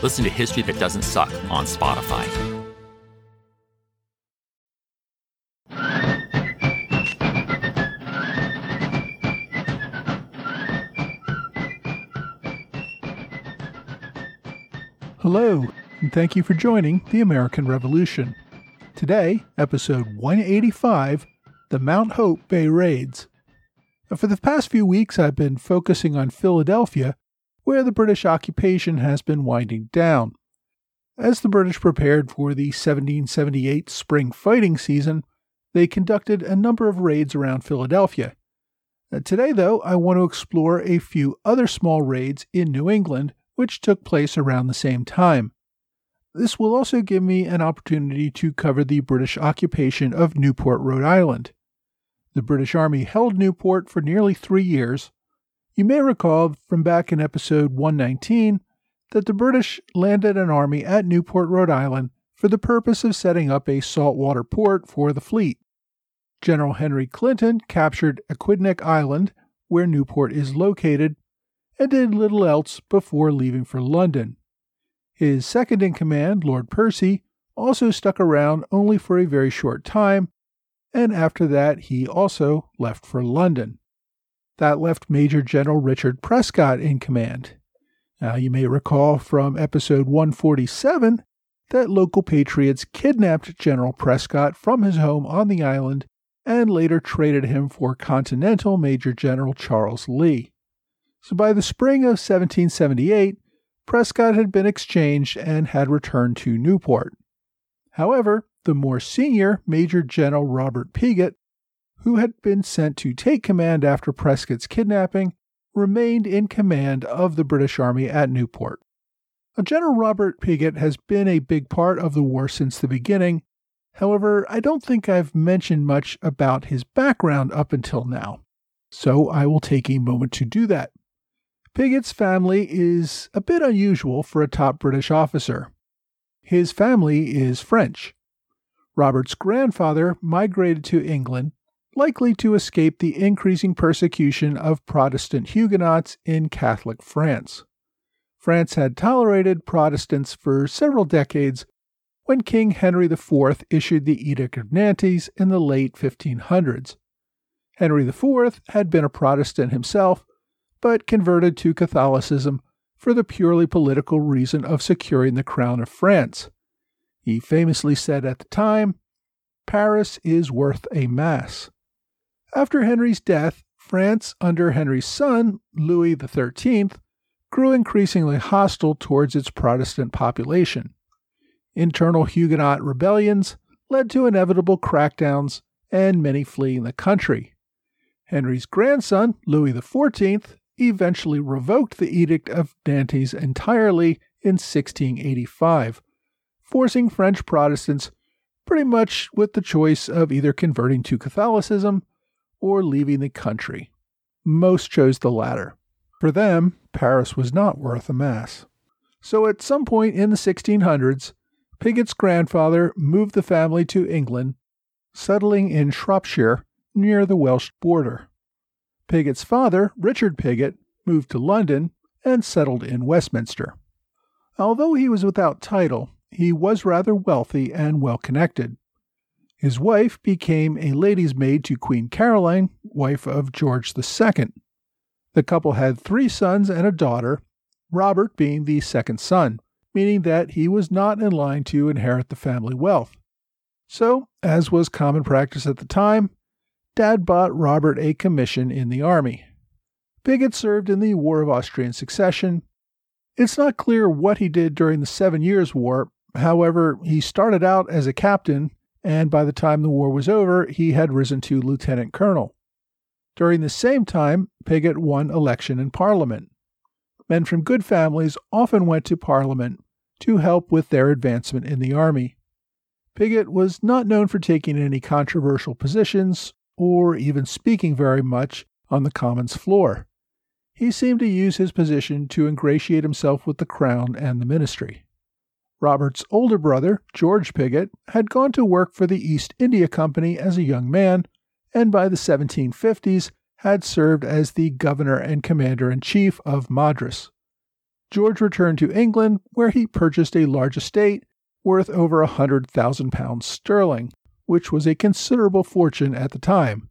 Listen to History That Doesn't Suck on Spotify. Hello, and thank you for joining the American Revolution. Today, episode 185 The Mount Hope Bay Raids. For the past few weeks, I've been focusing on Philadelphia, where the British occupation has been winding down. As the British prepared for the 1778 spring fighting season, they conducted a number of raids around Philadelphia. Uh, today, though, I want to explore a few other small raids in New England which took place around the same time. This will also give me an opportunity to cover the British occupation of Newport, Rhode Island. The British Army held Newport for nearly three years. You may recall from back in episode 119 that the British landed an army at Newport, Rhode Island for the purpose of setting up a saltwater port for the fleet. General Henry Clinton captured Aquidneck Island, where Newport is located, and did little else before leaving for London. His second in command, Lord Percy, also stuck around only for a very short time, and after that he also left for London. That left Major General Richard Prescott in command. Now, you may recall from episode 147 that local patriots kidnapped General Prescott from his home on the island and later traded him for Continental Major General Charles Lee. So by the spring of 1778, Prescott had been exchanged and had returned to Newport. However, the more senior Major General Robert Pigot, who had been sent to take command after Prescott's kidnapping, remained in command of the British Army at Newport. Now, General Robert Pigot has been a big part of the war since the beginning. However, I don't think I've mentioned much about his background up until now. So I will take a moment to do that. Pigot's family is a bit unusual for a top British officer. His family is French. Robert's grandfather migrated to England, likely to escape the increasing persecution of Protestant Huguenots in Catholic France. France had tolerated Protestants for several decades when King Henry IV issued the Edict of Nantes in the late 1500s. Henry IV had been a Protestant himself but converted to Catholicism for the purely political reason of securing the crown of France. He famously said at the time, Paris is worth a mass. After Henry's death, France, under Henry's son, Louis XIII, grew increasingly hostile towards its Protestant population. Internal Huguenot rebellions led to inevitable crackdowns and many fleeing the country. Henry's grandson, Louis XIV, eventually revoked the Edict of Nantes entirely in 1685, forcing French Protestants pretty much with the choice of either converting to Catholicism or leaving the country. Most chose the latter. For them, Paris was not worth a mass. So at some point in the 1600s, Pigot's grandfather moved the family to England, settling in Shropshire near the Welsh border. Pigot's father, Richard Pigot, moved to London and settled in Westminster. Although he was without title, he was rather wealthy and well connected. His wife became a lady's maid to Queen Caroline, wife of George II. The couple had three sons and a daughter, Robert being the second son, meaning that he was not in line to inherit the family wealth. So, as was common practice at the time, Dad bought Robert a commission in the army. Pigot served in the War of Austrian Succession. It's not clear what he did during the Seven Years' War. However, he started out as a captain, and by the time the war was over, he had risen to lieutenant colonel. During the same time, Pigot won election in Parliament. Men from good families often went to Parliament to help with their advancement in the Army. Pigot was not known for taking any controversial positions or even speaking very much on the Commons floor. He seemed to use his position to ingratiate himself with the Crown and the ministry. Robert's older brother, George Pigot, had gone to work for the East India Company as a young man, and by the 1750s had served as the governor and commander in chief of Madras. George returned to England, where he purchased a large estate worth over a hundred thousand pounds sterling, which was a considerable fortune at the time.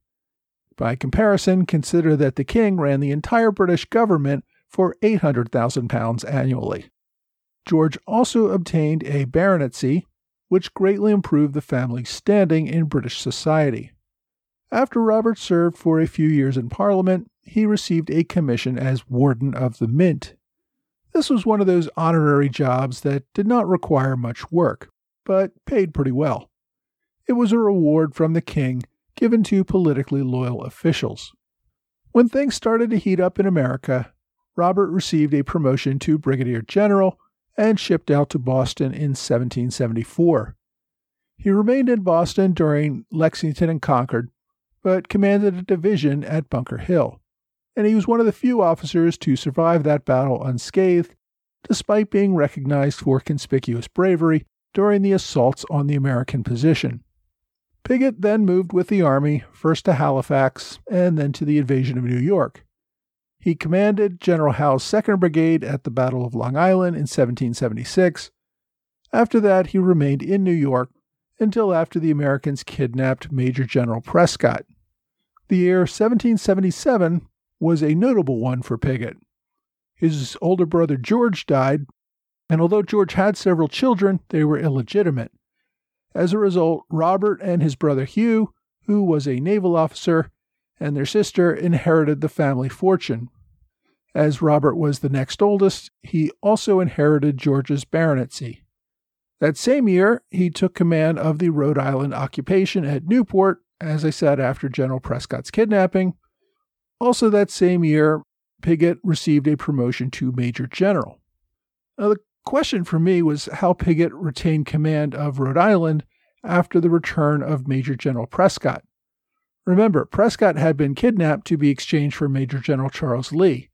By comparison, consider that the king ran the entire British government for £800,000 annually. George also obtained a baronetcy, which greatly improved the family's standing in British society. After Robert served for a few years in Parliament, he received a commission as Warden of the Mint. This was one of those honorary jobs that did not require much work, but paid pretty well. It was a reward from the king given to politically loyal officials. When things started to heat up in America, Robert received a promotion to brigadier general and shipped out to Boston in 1774. He remained in Boston during Lexington and Concord, but commanded a division at Bunker Hill, and he was one of the few officers to survive that battle unscathed, despite being recognized for conspicuous bravery during the assaults on the American position. Pigot then moved with the Army, first to Halifax and then to the invasion of New York. He commanded General Howe's 2nd Brigade at the Battle of Long Island in 1776. After that, he remained in New York until after the Americans kidnapped Major General Prescott. The year 1777 was a notable one for Pigot. His older brother George died, and although George had several children, they were illegitimate. As a result, Robert and his brother Hugh, who was a naval officer, and their sister inherited the family fortune. As Robert was the next oldest, he also inherited George's baronetcy. That same year, he took command of the Rhode Island occupation at Newport, as I said, after General Prescott's kidnapping. Also, that same year, Pigot received a promotion to Major General. Now, the question for me was how Pigot retained command of Rhode Island after the return of Major General Prescott. Remember, Prescott had been kidnapped to be exchanged for Major General Charles Lee.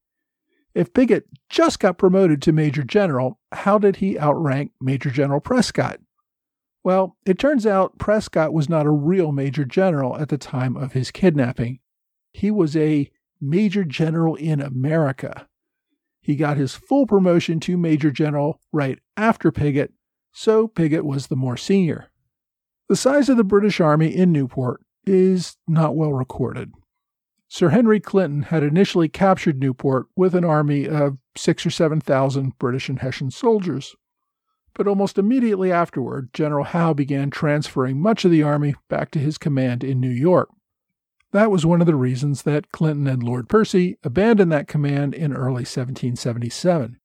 If Pigot just got promoted to Major General, how did he outrank Major General Prescott? Well, it turns out Prescott was not a real Major General at the time of his kidnapping. He was a Major General in America. He got his full promotion to Major General right after Pigot, so Pigot was the more senior. The size of the British Army in Newport is not well recorded. Sir Henry Clinton had initially captured Newport with an army of six or seven thousand British and Hessian soldiers. But almost immediately afterward, General Howe began transferring much of the army back to his command in New York. That was one of the reasons that Clinton and Lord Percy abandoned that command in early 1777.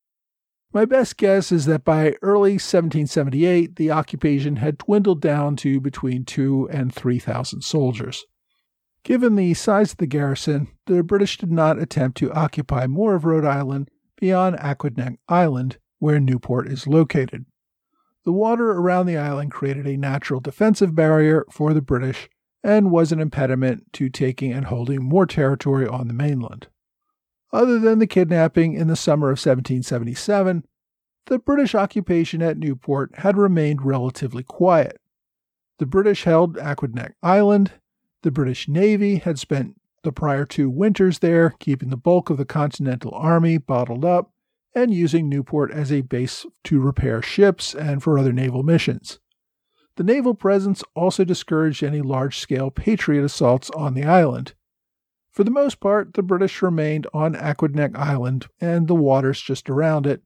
My best guess is that by early 1778, the occupation had dwindled down to between two and 3,000 soldiers. Given the size of the garrison, the British did not attempt to occupy more of Rhode Island beyond Aquidneck Island, where Newport is located. The water around the island created a natural defensive barrier for the British and was an impediment to taking and holding more territory on the mainland. Other than the kidnapping in the summer of 1777, the British occupation at Newport had remained relatively quiet. The British held Aquidneck Island. The British Navy had spent the prior two winters there, keeping the bulk of the Continental Army bottled up and using Newport as a base to repair ships and for other naval missions. The naval presence also discouraged any large scale Patriot assaults on the island. For the most part, the British remained on Aquidneck Island and the waters just around it,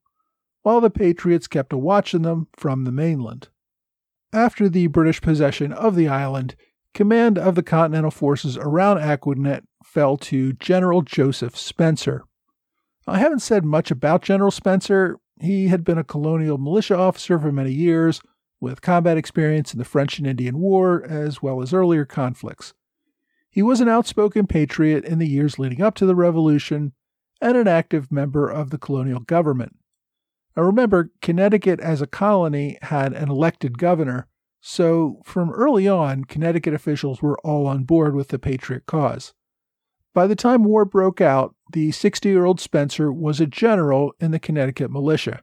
while the Patriots kept a watch on them from the mainland. After the British possession of the island, command of the Continental forces around Aquidneck fell to General Joseph Spencer. I haven't said much about General Spencer. He had been a colonial militia officer for many years with combat experience in the French and Indian War as well as earlier conflicts. He was an outspoken patriot in the years leading up to the Revolution and an active member of the colonial government. Now remember, Connecticut as a colony had an elected governor, so from early on, Connecticut officials were all on board with the Patriot cause. By the time war broke out, the 60 year old Spencer was a general in the Connecticut militia.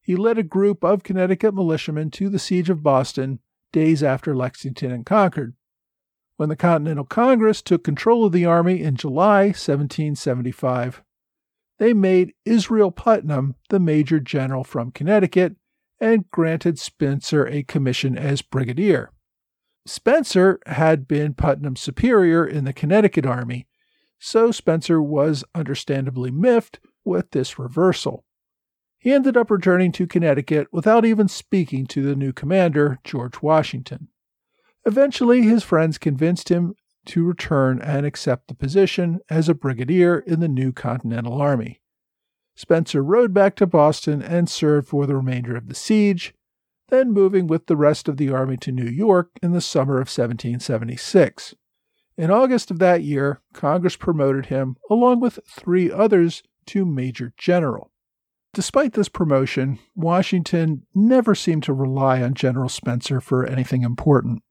He led a group of Connecticut militiamen to the siege of Boston days after Lexington and Concord. When the Continental Congress took control of the army in July 1775, they made Israel Putnam the major general from Connecticut and granted Spencer a commission as brigadier. Spencer had been Putnam's superior in the Connecticut Army, so Spencer was understandably miffed with this reversal. He ended up returning to Connecticut without even speaking to the new commander, George Washington. Eventually, his friends convinced him to return and accept the position as a brigadier in the new Continental Army. Spencer rode back to Boston and served for the remainder of the siege, then moving with the rest of the army to New York in the summer of 1776. In August of that year, Congress promoted him, along with three others, to Major General. Despite this promotion, Washington never seemed to rely on General Spencer for anything important.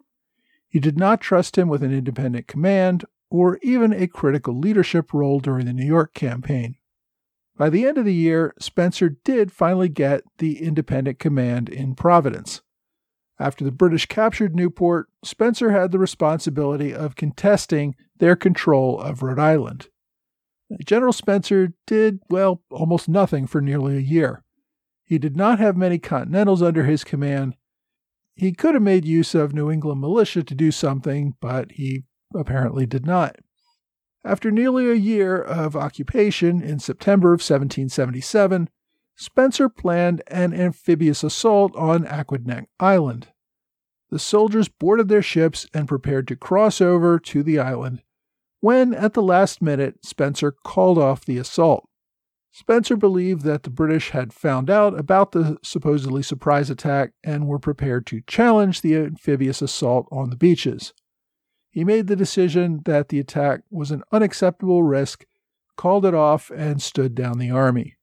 He did not trust him with an independent command or even a critical leadership role during the New York campaign. By the end of the year, Spencer did finally get the independent command in Providence. After the British captured Newport, Spencer had the responsibility of contesting their control of Rhode Island. General Spencer did, well, almost nothing for nearly a year. He did not have many Continentals under his command. He could have made use of New England militia to do something, but he apparently did not. After nearly a year of occupation in September of 1777, Spencer planned an amphibious assault on Aquidneck Island. The soldiers boarded their ships and prepared to cross over to the island when, at the last minute, Spencer called off the assault. Spencer believed that the British had found out about the supposedly surprise attack and were prepared to challenge the amphibious assault on the beaches. He made the decision that the attack was an unacceptable risk, called it off, and stood down the army.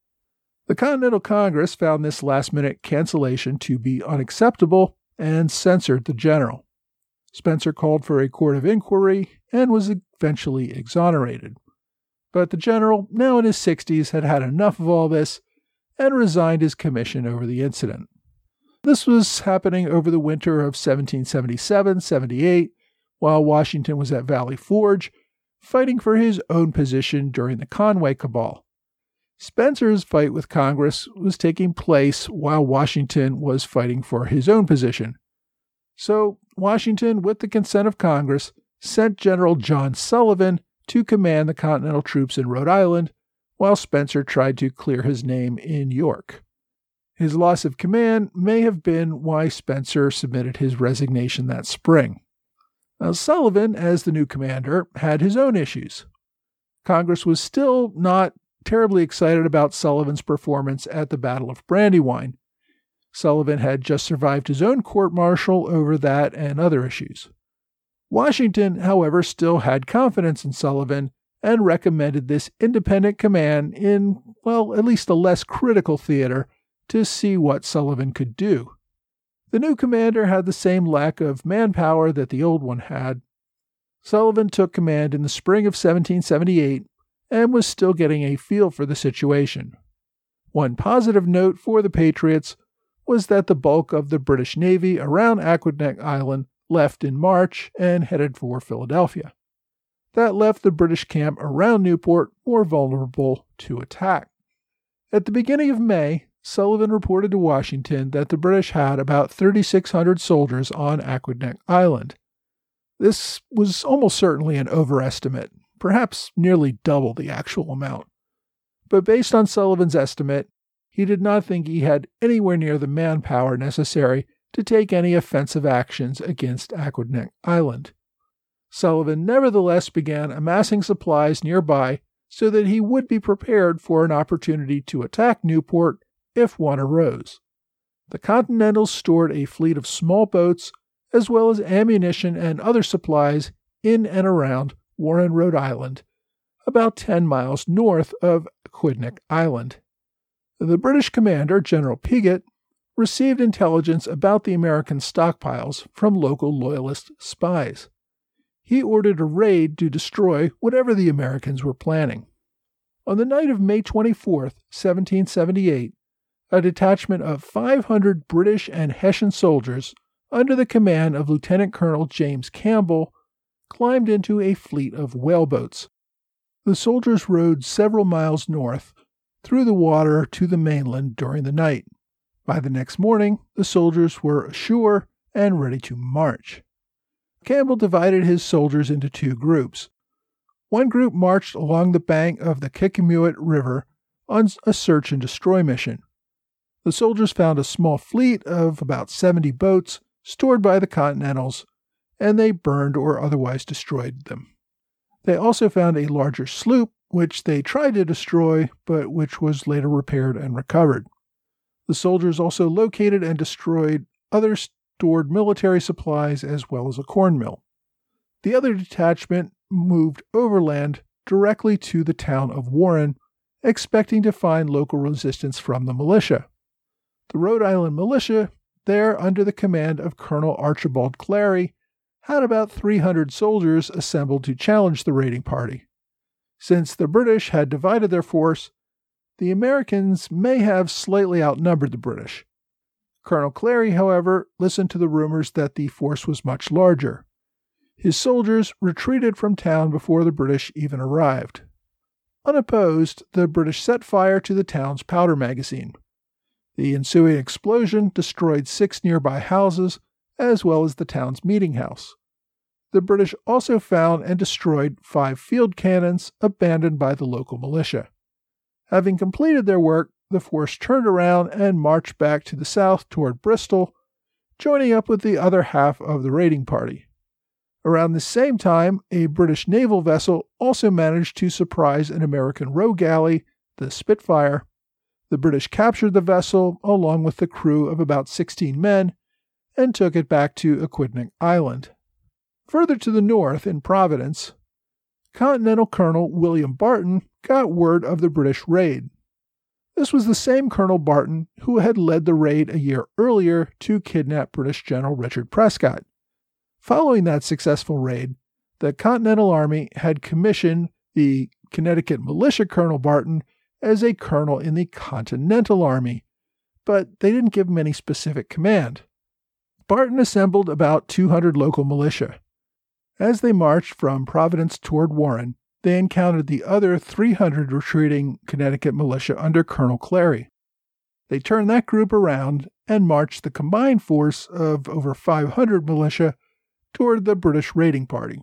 The Continental Congress found this last minute cancellation to be unacceptable and censored the general. Spencer called for a court of inquiry and was eventually exonerated. But the general, now in his 60s, had had enough of all this and resigned his commission over the incident. This was happening over the winter of 1777 78, while Washington was at Valley Forge, fighting for his own position during the Conway Cabal. Spencer's fight with Congress was taking place while Washington was fighting for his own position. So, Washington, with the consent of Congress, sent General John Sullivan to command the Continental troops in Rhode Island, while Spencer tried to clear his name in York. His loss of command may have been why Spencer submitted his resignation that spring. Now, Sullivan, as the new commander, had his own issues. Congress was still not terribly excited about Sullivan's performance at the Battle of Brandywine. Sullivan had just survived his own court martial over that and other issues. Washington, however, still had confidence in Sullivan and recommended this independent command in, well, at least a less critical theater to see what Sullivan could do. The new commander had the same lack of manpower that the old one had. Sullivan took command in the spring of 1778 and was still getting a feel for the situation. One positive note for the Patriots was that the bulk of the British Navy around Aquidneck Island left in March and headed for Philadelphia. That left the British camp around Newport more vulnerable to attack. At the beginning of May, Sullivan reported to Washington that the British had about 3,600 soldiers on Aquidneck Island. This was almost certainly an overestimate, perhaps nearly double the actual amount. But based on Sullivan's estimate, he did not think he had anywhere near the manpower necessary to take any offensive actions against Aquidneck Island. Sullivan nevertheless began amassing supplies nearby so that he would be prepared for an opportunity to attack Newport if one arose. The Continentals stored a fleet of small boats as well as ammunition and other supplies in and around Warren, Rhode Island, about 10 miles north of Aquidneck Island. The British commander, General Pigot, received intelligence about the American stockpiles from local Loyalist spies. He ordered a raid to destroy whatever the Americans were planning. On the night of May 24, 1778, a detachment of 500 British and Hessian soldiers under the command of Lieutenant Colonel James Campbell climbed into a fleet of whaleboats. The soldiers rowed several miles north through the water to the mainland during the night. By the next morning, the soldiers were ashore and ready to march. Campbell divided his soldiers into two groups. One group marched along the bank of the Kickamuit River on a search and destroy mission. The soldiers found a small fleet of about 70 boats stored by the Continentals, and they burned or otherwise destroyed them. They also found a larger sloop, which they tried to destroy, but which was later repaired and recovered. The soldiers also located and destroyed other stored military supplies as well as a corn mill. The other detachment moved overland directly to the town of Warren, expecting to find local resistance from the militia. The Rhode Island militia, there under the command of Colonel Archibald Clary, had about 300 soldiers assembled to challenge the raiding party. Since the British had divided their force, the Americans may have slightly outnumbered the British. Colonel Clary, however, listened to the rumors that the force was much larger. His soldiers retreated from town before the British even arrived. Unopposed, the British set fire to the town's powder magazine. The ensuing explosion destroyed six nearby houses, as well as the town's meeting house. The British also found and destroyed five field cannons abandoned by the local militia. Having completed their work, the force turned around and marched back to the south toward Bristol, joining up with the other half of the raiding party. Around the same time, a British naval vessel also managed to surprise an American row galley, the Spitfire. The British captured the vessel along with the crew of about 16 men and took it back to Aquidneck Island. Further to the north, in Providence, Continental Colonel William Barton got word of the British raid. This was the same Colonel Barton who had led the raid a year earlier to kidnap British General Richard Prescott. Following that successful raid, the Continental Army had commissioned the Connecticut militia Colonel Barton as a colonel in the Continental Army, but they didn't give him any specific command. Barton assembled about 200 local militia. As they marched from Providence toward Warren, they encountered the other 300 retreating Connecticut militia under Colonel Clary. They turned that group around and marched the combined force of over 500 militia toward the British raiding party.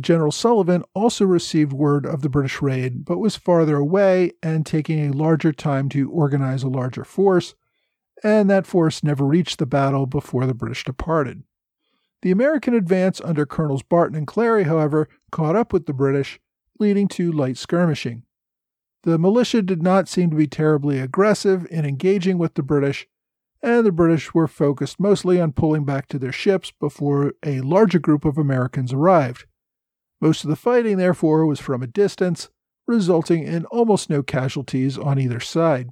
General Sullivan also received word of the British raid, but was farther away and taking a larger time to organize a larger force, and that force never reached the battle before the British departed. The American advance under Colonels Barton and Clary, however, caught up with the British leading to light skirmishing. The militia did not seem to be terribly aggressive in engaging with the British, and the British were focused mostly on pulling back to their ships before a larger group of Americans arrived. Most of the fighting, therefore, was from a distance, resulting in almost no casualties on either side.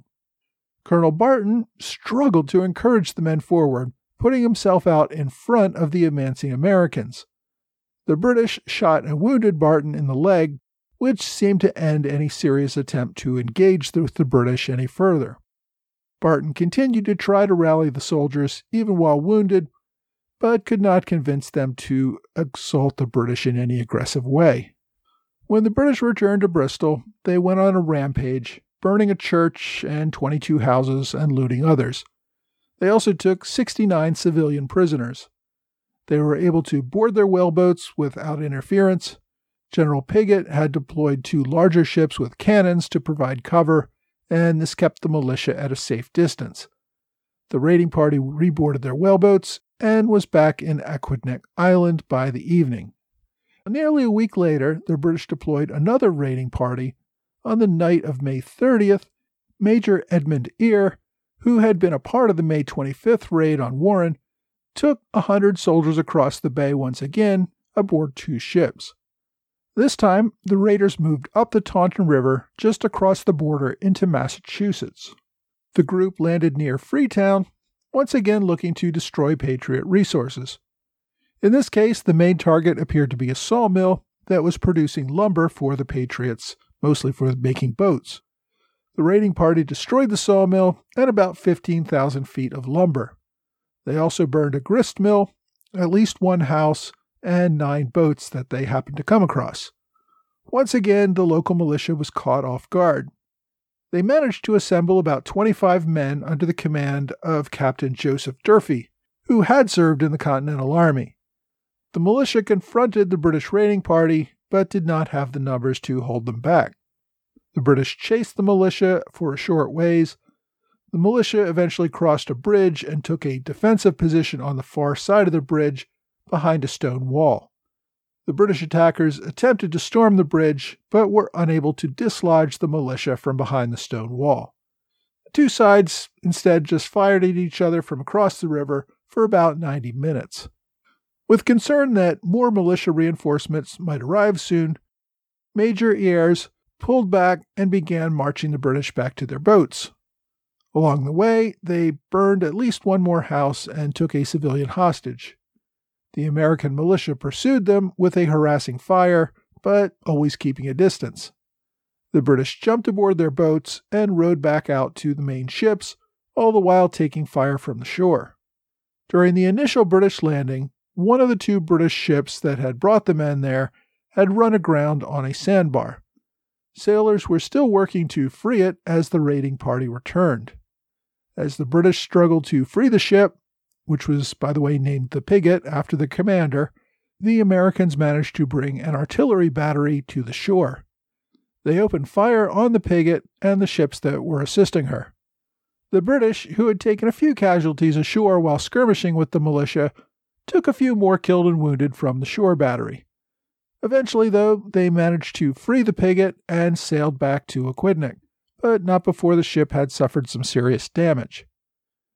Colonel Barton struggled to encourage the men forward, putting himself out in front of the advancing Americans. The British shot and wounded Barton in the leg, which seemed to end any serious attempt to engage with the British any further. Barton continued to try to rally the soldiers, even while wounded, but could not convince them to assault the British in any aggressive way. When the British returned to Bristol, they went on a rampage, burning a church and 22 houses and looting others. They also took 69 civilian prisoners. They were able to board their whaleboats without interference, General Pigot had deployed two larger ships with cannons to provide cover, and this kept the militia at a safe distance. The raiding party reboarded their whaleboats and was back in Aquidneck Island by the evening. Nearly a week later, the British deployed another raiding party. On the night of May 30th, Major Edmund Eyre, who had been a part of the May 25th raid on Warren, took a hundred soldiers across the bay once again aboard two ships. This time, the raiders moved up the Taunton River just across the border into Massachusetts. the group landed near Freetown, once again looking to destroy Patriot resources. In this case, the main target appeared to be a sawmill that was producing lumber for the Patriots, mostly for making boats. The raiding party destroyed the sawmill and about 15,000 feet of lumber. They also burned a grist mill, at least one house, and nine boats that they happened to come across. Once again, the local militia was caught off guard. They managed to assemble about 25 men under the command of Captain Joseph Durfee, who had served in the Continental Army. The militia confronted the British raiding party, but did not have the numbers to hold them back. The British chased the militia for a short ways. The militia eventually crossed a bridge and took a defensive position on the far side of the bridge behind a stone wall. The British attackers attempted to storm the bridge, but were unable to dislodge the militia from behind the stone wall. The two sides instead just fired at each other from across the river for about 90 minutes. With concern that more militia reinforcements might arrive soon, Major Eyres pulled back and began marching the British back to their boats. Along the way, they burned at least one more house and took a civilian hostage. The American militia pursued them with a harassing fire, but always keeping a distance. The British jumped aboard their boats and rowed back out to the main ships, all the while taking fire from the shore. During the initial British landing, one of the two British ships that had brought the men there had run aground on a sandbar. Sailors were still working to free it as the raiding party returned. As the British struggled to free the ship, which was, by the way, named the Pigot after the commander, the Americans managed to bring an artillery battery to the shore. They opened fire on the Pigot and the ships that were assisting her. The British, who had taken a few casualties ashore while skirmishing with the militia, took a few more killed and wounded from the shore battery. Eventually, though, they managed to free the Pigot and sailed back to Aquidneck, but not before the ship had suffered some serious damage.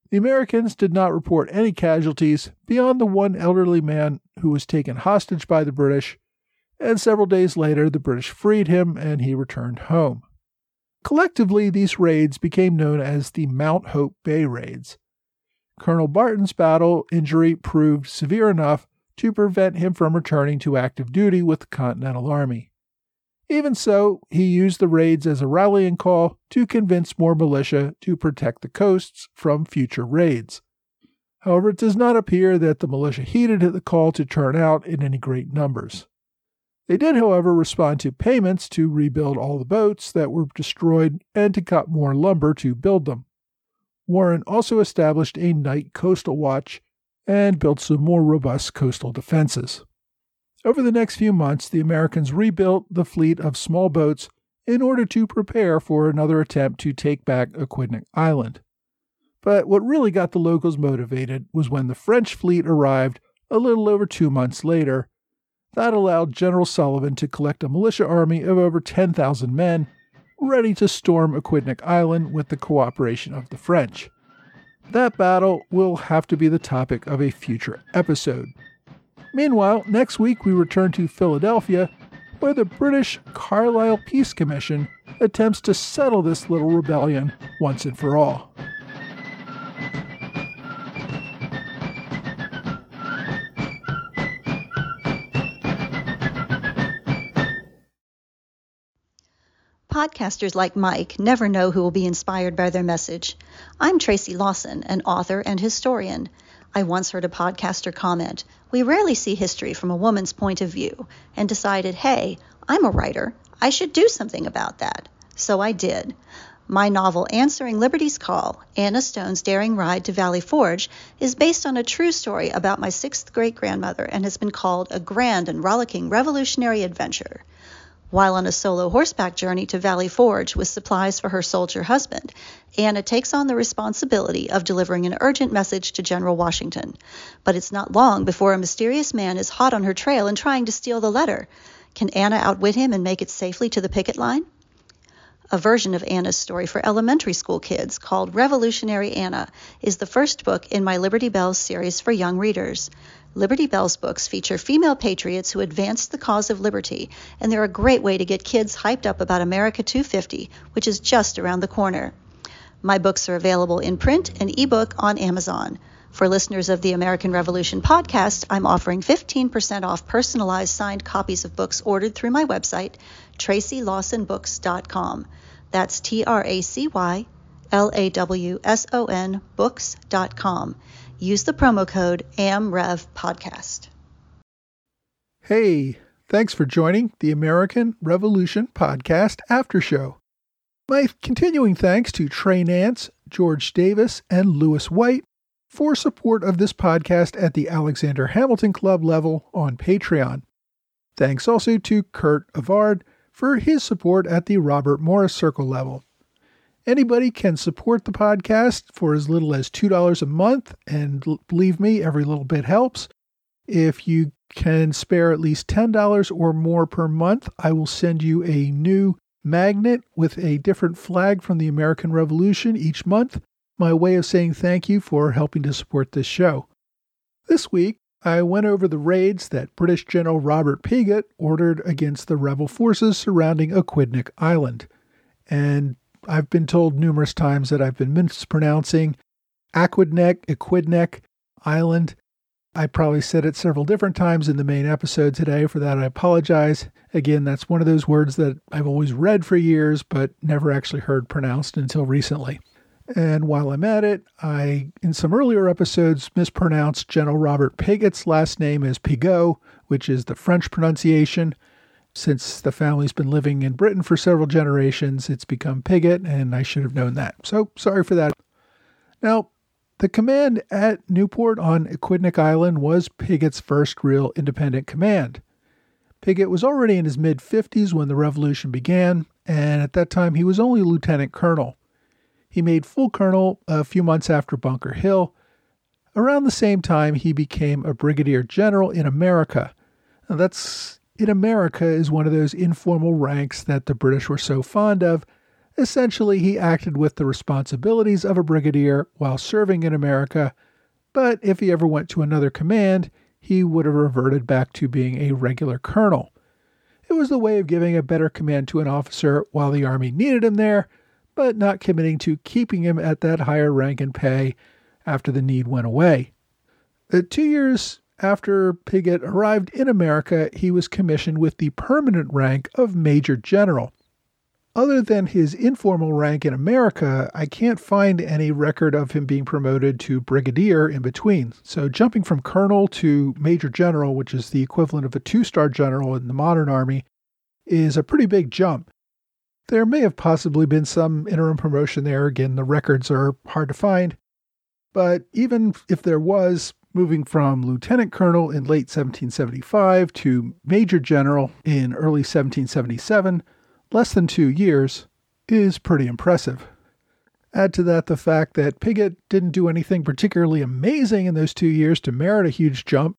The Americans did not report any casualties beyond the one elderly man who was taken hostage by the British, and several days later the British freed him and he returned home. Collectively, these raids became known as the Mount Hope Bay Raids. Colonel Barton's battle injury proved severe enough to prevent him from returning to active duty with the Continental Army. Even so, he used the raids as a rallying call to convince more militia to protect the coasts from future raids. However, it does not appear that the militia heeded the call to turn out in any great numbers. They did, however, respond to payments to rebuild all the boats that were destroyed and to cut more lumber to build them. Warren also established a night coastal watch and built some more robust coastal defenses. Over the next few months, the Americans rebuilt the fleet of small boats in order to prepare for another attempt to take back Aquidneck Island. But what really got the locals motivated was when the French fleet arrived a little over two months later. That allowed General Sullivan to collect a militia army of over 10,000 men ready to storm Aquidneck Island with the cooperation of the French. That battle will have to be the topic of a future episode. Meanwhile, next week we return to Philadelphia, where the British Carlisle Peace Commission attempts to settle this little rebellion once and for all. Podcasters like Mike never know who will be inspired by their message. I'm Tracy Lawson, an author and historian. I once heard a podcaster comment, We rarely see history from a woman's point of view, and decided, hey, I'm a writer. I should do something about that. So I did. My novel, Answering Liberty's Call Anna Stone's Daring Ride to Valley Forge, is based on a true story about my sixth great grandmother and has been called a grand and rollicking revolutionary adventure. While on a solo horseback journey to Valley Forge with supplies for her soldier husband, Anna takes on the responsibility of delivering an urgent message to General Washington. But it's not long before a mysterious man is hot on her trail and trying to steal the letter. Can Anna outwit him and make it safely to the picket line? A version of Anna's story for elementary school kids called Revolutionary Anna is the first book in my Liberty Bells series for young readers. Liberty Bells books feature female patriots who advanced the cause of liberty, and they're a great way to get kids hyped up about America 250, which is just around the corner. My books are available in print and ebook on Amazon. For listeners of the American Revolution podcast, I'm offering 15% off personalized signed copies of books ordered through my website, tracylawsonbooks.com. That's T R A C Y L A W S O N books.com. Use the promo code AMREVPodcast. Hey, thanks for joining the American Revolution Podcast After Show. My continuing thanks to Trey Nance, George Davis, and Lewis White for support of this podcast at the Alexander Hamilton Club level on Patreon. Thanks also to Kurt Avard for his support at the Robert Morris Circle level. Anybody can support the podcast for as little as $2 a month, and believe me, every little bit helps. If you can spare at least $10 or more per month, I will send you a new magnet with a different flag from the American Revolution each month, my way of saying thank you for helping to support this show. This week, I went over the raids that British General Robert Pigott ordered against the rebel forces surrounding Aquidneck Island. And I've been told numerous times that I've been mispronouncing Aquidneck, Aquidneck Island. I probably said it several different times in the main episode today. For that, I apologize. Again, that's one of those words that I've always read for years, but never actually heard pronounced until recently. And while I'm at it, I, in some earlier episodes, mispronounced General Robert Pigott's last name as Pigot, which is the French pronunciation. Since the family's been living in Britain for several generations, it's become Pigott, and I should have known that. So sorry for that. Now, the command at Newport on Aquidneck Island was Pigott's first real independent command. Pigott was already in his mid 50s when the revolution began, and at that time he was only lieutenant colonel. He made full colonel a few months after Bunker Hill. Around the same time, he became a brigadier general in America. Now, that's in America is one of those informal ranks that the British were so fond of. Essentially, he acted with the responsibilities of a brigadier while serving in America, but if he ever went to another command, he would have reverted back to being a regular colonel. It was the way of giving a better command to an officer while the Army needed him there, but not committing to keeping him at that higher rank and pay after the need went away. The two years after Pigott arrived in America, he was commissioned with the permanent rank of Major General. Other than his informal rank in America, I can't find any record of him being promoted to brigadier in between. So, jumping from colonel to major general, which is the equivalent of a two star general in the modern army, is a pretty big jump. There may have possibly been some interim promotion there. Again, the records are hard to find. But even if there was, moving from lieutenant colonel in late 1775 to major general in early 1777, less than two years, is pretty impressive. Add to that the fact that Pigott didn't do anything particularly amazing in those two years to merit a huge jump.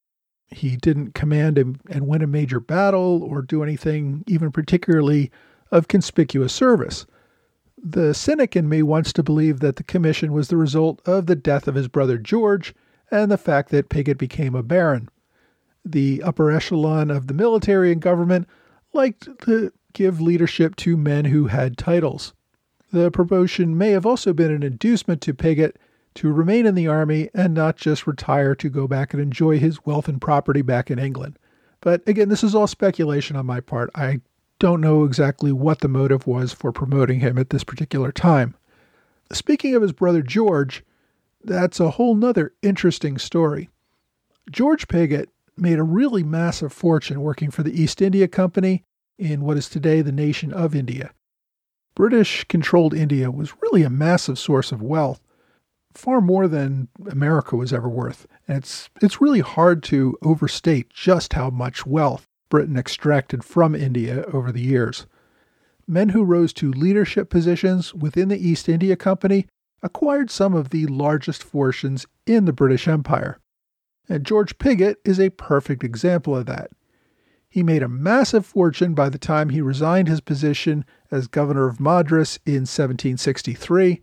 He didn't command and win a major battle or do anything even particularly of conspicuous service. The cynic in me wants to believe that the commission was the result of the death of his brother George and the fact that Pigott became a baron. The upper echelon of the military and government liked to give leadership to men who had titles. The promotion may have also been an inducement to Pigott to remain in the army and not just retire to go back and enjoy his wealth and property back in England. But again, this is all speculation on my part. I don't know exactly what the motive was for promoting him at this particular time. Speaking of his brother George, that's a whole nother interesting story. George Pigott made a really massive fortune working for the East India Company in what is today the nation of India. British controlled India was really a massive source of wealth, far more than America was ever worth. And it's, it's really hard to overstate just how much wealth Britain extracted from India over the years. Men who rose to leadership positions within the East India Company acquired some of the largest fortunes in the British Empire. And George Pigott is a perfect example of that. He made a massive fortune by the time he resigned his position as governor of Madras in 1763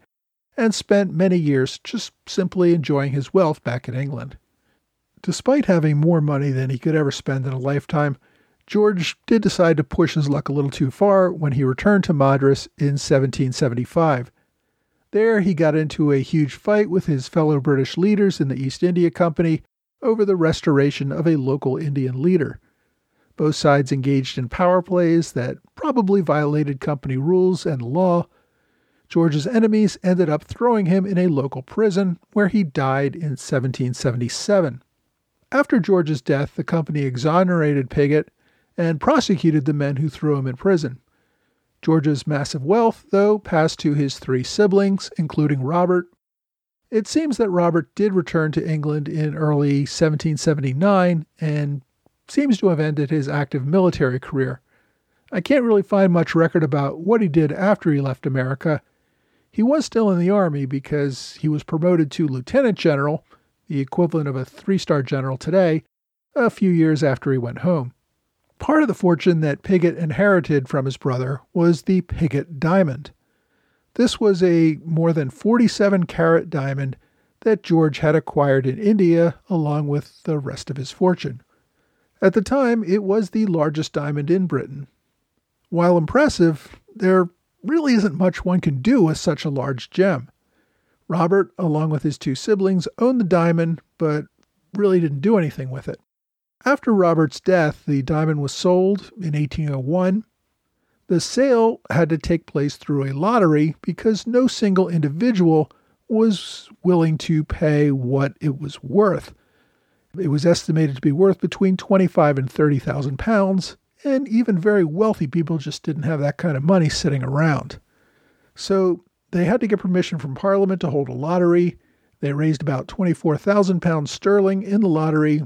and spent many years just simply enjoying his wealth back in England. Despite having more money than he could ever spend in a lifetime, George did decide to push his luck a little too far when he returned to Madras in 1775 There, he got into a huge fight with his fellow British leaders in the East India Company over the restoration of a local Indian leader. Both sides engaged in power plays that probably violated company rules and law. George's enemies ended up throwing him in a local prison where he died in 1777. After George's death, the company exonerated Pigott and prosecuted the men who threw him in prison. George's massive wealth, though, passed to his three siblings, including Robert. It seems that Robert did return to England in early 1779 and seems to have ended his active military career. I can't really find much record about what he did after he left America. He was still in the Army because he was promoted to lieutenant general, the equivalent of a three star general today, a few years after he went home. Part of the fortune that Pigot inherited from his brother was the Pigot diamond. This was a more than 47 carat diamond that George had acquired in India along with the rest of his fortune. At the time, it was the largest diamond in Britain. While impressive, there really isn't much one can do with such a large gem. Robert, along with his two siblings, owned the diamond, but really didn't do anything with it. After Robert's death, the diamond was sold in 1801. The sale had to take place through a lottery because no single individual was willing to pay what it was worth. It was estimated to be worth between 25 and 30,000 pounds, and even very wealthy people just didn't have that kind of money sitting around. So they had to get permission from Parliament to hold a lottery. They raised about 24,000 pounds sterling in the lottery,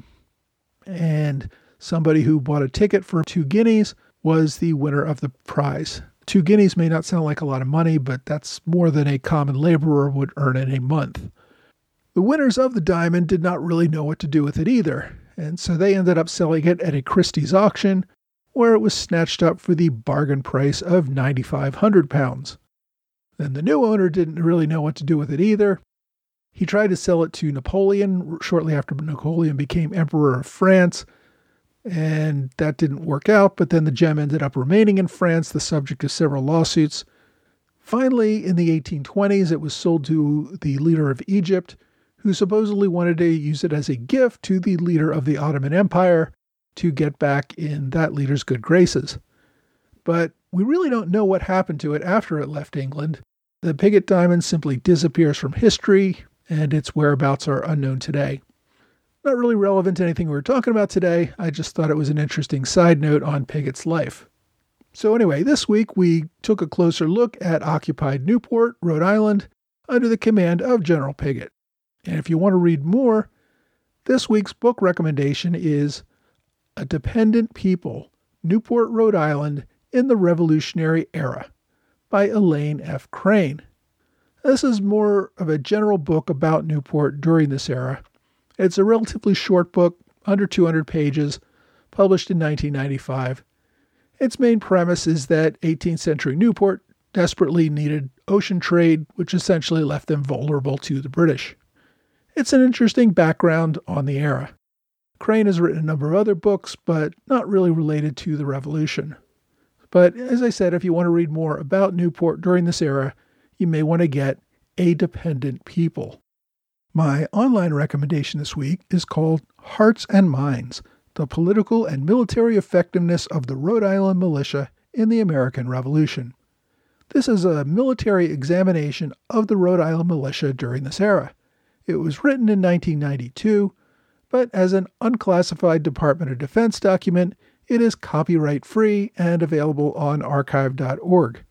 and somebody who bought a ticket for two guineas was the winner of the prize. Two guineas may not sound like a lot of money, but that's more than a common laborer would earn in a month. The winners of the diamond did not really know what to do with it either, and so they ended up selling it at a Christie's auction, where it was snatched up for the bargain price of 9,500 pounds. Then the new owner didn't really know what to do with it either. He tried to sell it to Napoleon shortly after Napoleon became Emperor of France, and that didn't work out, but then the gem ended up remaining in France, the subject of several lawsuits. Finally, in the 1820s, it was sold to the leader of Egypt, who supposedly wanted to use it as a gift to the leader of the Ottoman Empire to get back in that leader's good graces. But we really don't know what happened to it after it left England. The Pigot diamond simply disappears from history, and its whereabouts are unknown today. Not really relevant to anything we are talking about today, I just thought it was an interesting side note on Pigot's life. So, anyway, this week we took a closer look at occupied Newport, Rhode Island, under the command of General Pigot. And if you want to read more, this week's book recommendation is A Dependent People Newport, Rhode Island in the Revolutionary Era by Elaine F. Crane. This is more of a general book about Newport during this era. It's a relatively short book, under 200 pages, published in 1995. Its main premise is that 18th century Newport desperately needed ocean trade, which essentially left them vulnerable to the British. It's an interesting background on the era. Crane has written a number of other books, but not really related to the Revolution. But as I said, if you want to read more about Newport during this era, you may want to get A Dependent People. My online recommendation this week is called Hearts and Minds The Political and Military Effectiveness of the Rhode Island Militia in the American Revolution. This is a military examination of the Rhode Island militia during this era. It was written in 1992, but as an unclassified Department of Defense document, it is copyright free and available on archive.org.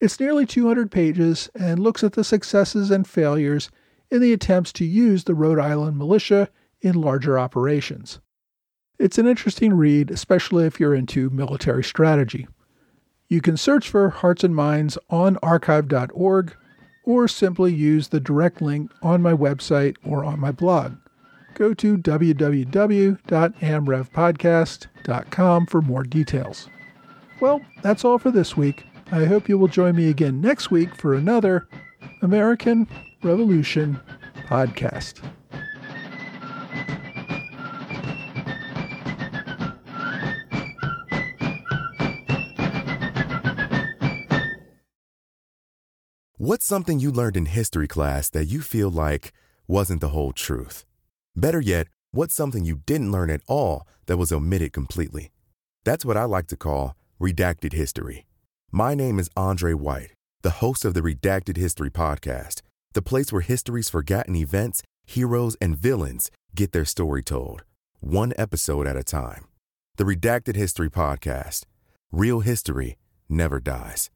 It's nearly 200 pages and looks at the successes and failures in the attempts to use the Rhode Island militia in larger operations. It's an interesting read, especially if you're into military strategy. You can search for Hearts and Minds on archive.org or simply use the direct link on my website or on my blog. Go to www.amrevpodcast.com for more details. Well, that's all for this week. I hope you will join me again next week for another American Revolution podcast. What's something you learned in history class that you feel like wasn't the whole truth? Better yet, what's something you didn't learn at all that was omitted completely? That's what I like to call redacted history. My name is Andre White, the host of the Redacted History Podcast, the place where history's forgotten events, heroes, and villains get their story told, one episode at a time. The Redacted History Podcast. Real history never dies.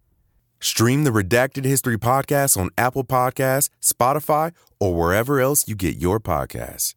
Stream the Redacted History Podcast on Apple Podcasts, Spotify, or wherever else you get your podcasts.